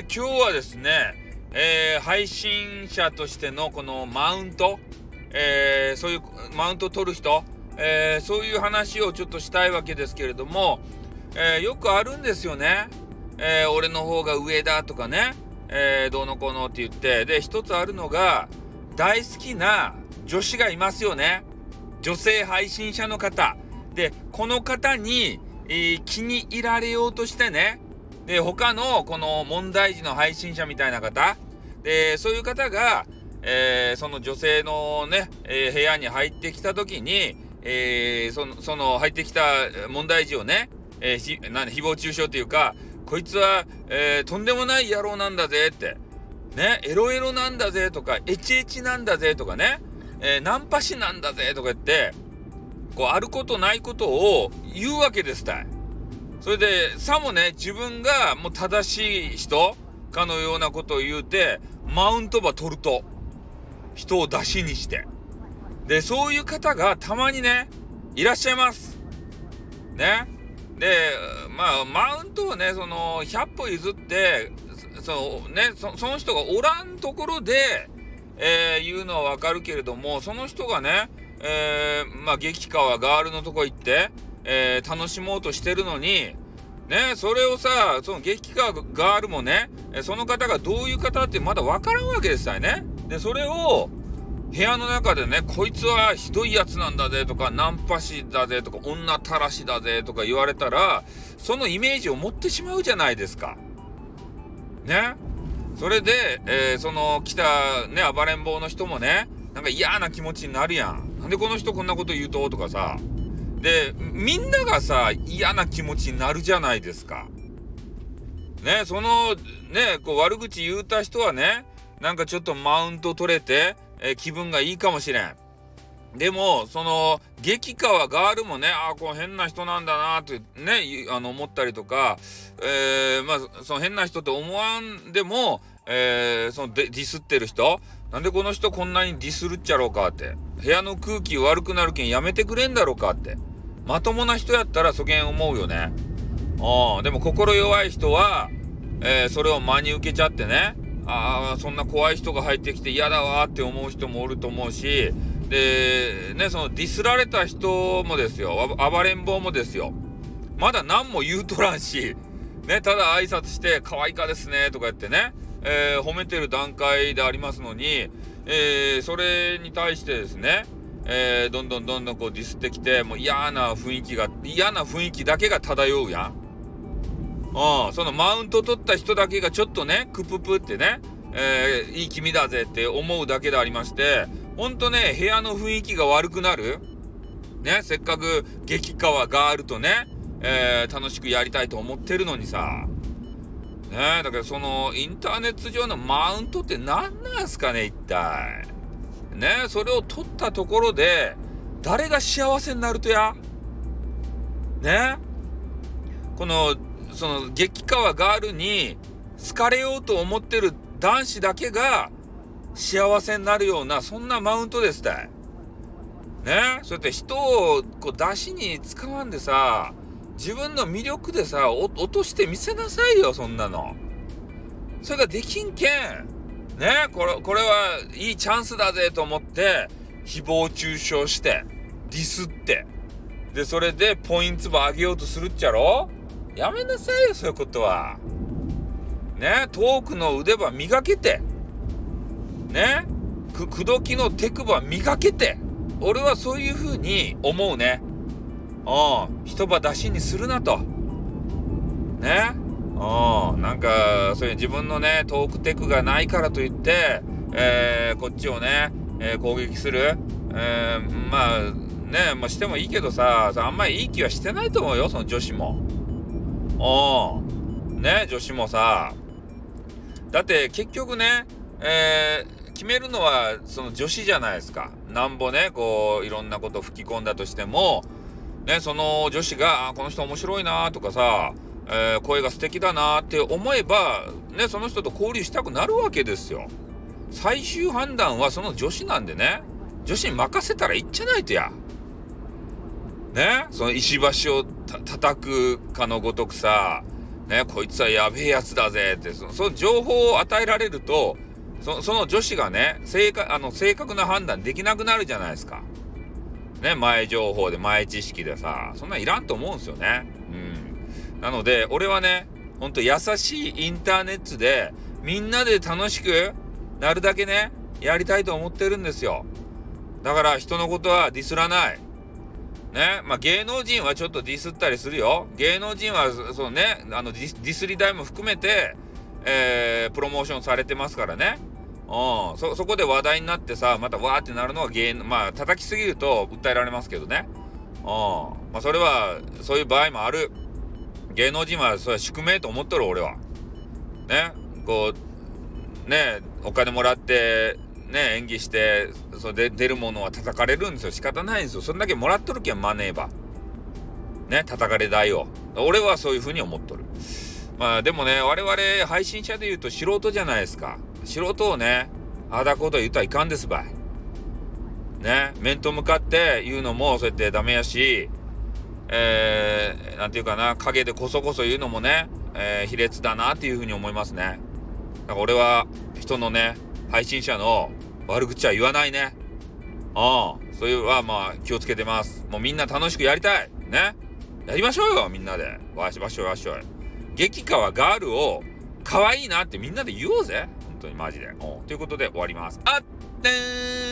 えー、今日はですね、えー、配信者としてのこのマウント、えー、そういうマウント取る人、えそういう話をちょっとしたいわけですけれども、えよくあるんですよね。え俺の方が上だとかね、えどうのこうのって言って、で、一つあるのが、大好きな女子がいますよね。女性配信者の方。で、この方に、え、気に入られようとしてね、で、他のこの問題児の配信者みたいな方、で、そういう方が、えー、その女性のね、えー、部屋に入ってきた時に、えー、その、その入ってきた問題児をね、えー、ひ、なん誹謗中傷っていうか、こいつは、えー、とんでもない野郎なんだぜって、ね、エロエロなんだぜとか、エチエチなんだぜとかね、えー、ナンパ師なんだぜとか言って、こう、あることないことを言うわけですたい。それで、さもね、自分がもう正しい人かのようなことを言うて、マウントば取ると、人を出しにして。で、そういう方がたまにね、いらっしゃいます。ね。で、まあ、マウントをね、その、100歩譲って、そのねそ、その人がおらんところで、えー、言うのはわかるけれども、その人がね、えー、まあ、激川ガールのとこ行って、えー、楽しもうとしてるのに、ね、それをさ、その激川ガールもね、その方がどういう方ってまだわからんわけですよね。で、それを、部屋の中でね、こいつはひどいやつなんだぜとか、ナンパ師だぜとか、女たらしだぜとか言われたら、そのイメージを持ってしまうじゃないですか。ね。それで、えー、その来たね、暴れん坊の人もね、なんか嫌な気持ちになるやん。なんでこの人こんなこと言うと？とかさ。で、みんながさ、嫌な気持ちになるじゃないですか。ね、その、ね、こう悪口言うた人はね、なんかちょっとマウント取れて、え、気分がいいかもしれん。でも、その、激川ガールもね、ああ、こう変な人なんだなってね、あの、思ったりとか、えー、まあ、その変な人って思わんでも、えー、そのディスってる人、なんでこの人こんなにディスるっちゃろうかって。部屋の空気悪くなるけんやめてくれんだろうかって。まともな人やったらそげん思うよね。うん。でも心弱い人は、えー、それを真に受けちゃってね。ああ、そんな怖い人が入ってきて嫌だわって思う人もおると思うし、で、ね、そのディスられた人もですよ。暴れん坊もですよ。まだ何も言うとらんし、ね、ただ挨拶して、可愛いかですね、とか言ってね、えー、褒めてる段階でありますのに、えー、それに対してですね、えー、どんどんどんどんこうディスってきて、もう嫌な雰囲気が、嫌な雰囲気だけが漂うやん。うん、そのマウント取った人だけがちょっとね、クププってね、えー、いい君だぜって思うだけでありまして、ほんとね、部屋の雰囲気が悪くなる。ね、せっかく激川ガールとね、えー、楽しくやりたいと思ってるのにさ。ねだからそのインターネット上のマウントって何なんすかね、一体。ねそれを取ったところで、誰が幸せになるとや？ね？この、その激川ガールに好かれようと思ってる男子だけが幸せになるような、そんなマウントですたい。ね？そうやって人をこう出しに使わんでさ、自分の魅力でさ、落としてみせなさいよ、そんなの。それができんけん。ねこれ、これはいいチャンスだぜと思って、誹謗中傷して、ディスって、で、それでポイントば上げようとするっちゃろ？やめなさいよ、そういうことは。ねトークの腕ば磨けて、ねく、口説きのテクば磨けて、俺はそういう風に思うね。うん、一場出しにするなと。ね。うん、なんか、そういう自分のね、トークテクがないからといって、えー、こっちをね、えー、攻撃する。えー、まあ、ね、まあ、してもいいけどさ、あんまりいい気はしてないと思うよ、その女子も。うん。ね、女子もさ。だって結局ね、えー、決めるのはその女子じゃないですか。なんぼね、こう、いろんなこと吹き込んだとしても、ね、その女子が、あこの人面白いなとかさ、えー、声が素敵だなって思えば、ね、その人と交流したくなるわけですよ。最終判断はその女子なんでね、女子に任せたらいっちゃないとや。ね、その石橋を叩くかのごとくさ、ね、こいつはやべえやつだぜって、そその情報を与えられると、そその女子がね、正確、あの、正確な判断できなくなるじゃないですか。ね、前情報で、前知識でさ、そんなんいらんと思うんですよね。うん。なので、俺はね、ほんと優しいインターネットで、みんなで楽しくなるだけね、やりたいと思ってるんですよ。だから人のことはディスらない。ね。まあ、芸能人はちょっとディスったりするよ。芸能人は、そうね、あのディスり代も含めて、えー、プロモーションされてますからね。うん、そ、そこで話題になってさ、またわーってなるのは芸能、まあ、叩きすぎると訴えられますけどね。うん、まあ、それは、そういう場合もある。芸能人は、それは宿命と思っとる、俺は。ね？こう、ね、お金もらって、ね、演技して、それで出るものは叩かれるんですよ。仕方ないんですよ。それだけもらっとるけん、マネーば。ね、叩かれ代を。俺はそういうふうに思っとる。まあでもね、我々配信者で言うと素人じゃないですか。素人をね、あだこと言ったらいかんですばい。ね、面と向かって言うのもそうやってダメやし、えー、なんていうかな、陰でこそこそ言うのもね、えー、卑劣だなっていうふうに思いますね。だから俺は人のね、配信者の悪口は言わないね。うん。そういうはまあ気をつけてます。もうみんな楽しくやりたい。ね。やりましょうよ、みんなで。わしわしわしわし。激川ガールを可愛いなってみんなで言おうぜ。本当にマジで。うん。ということで終わります。あってー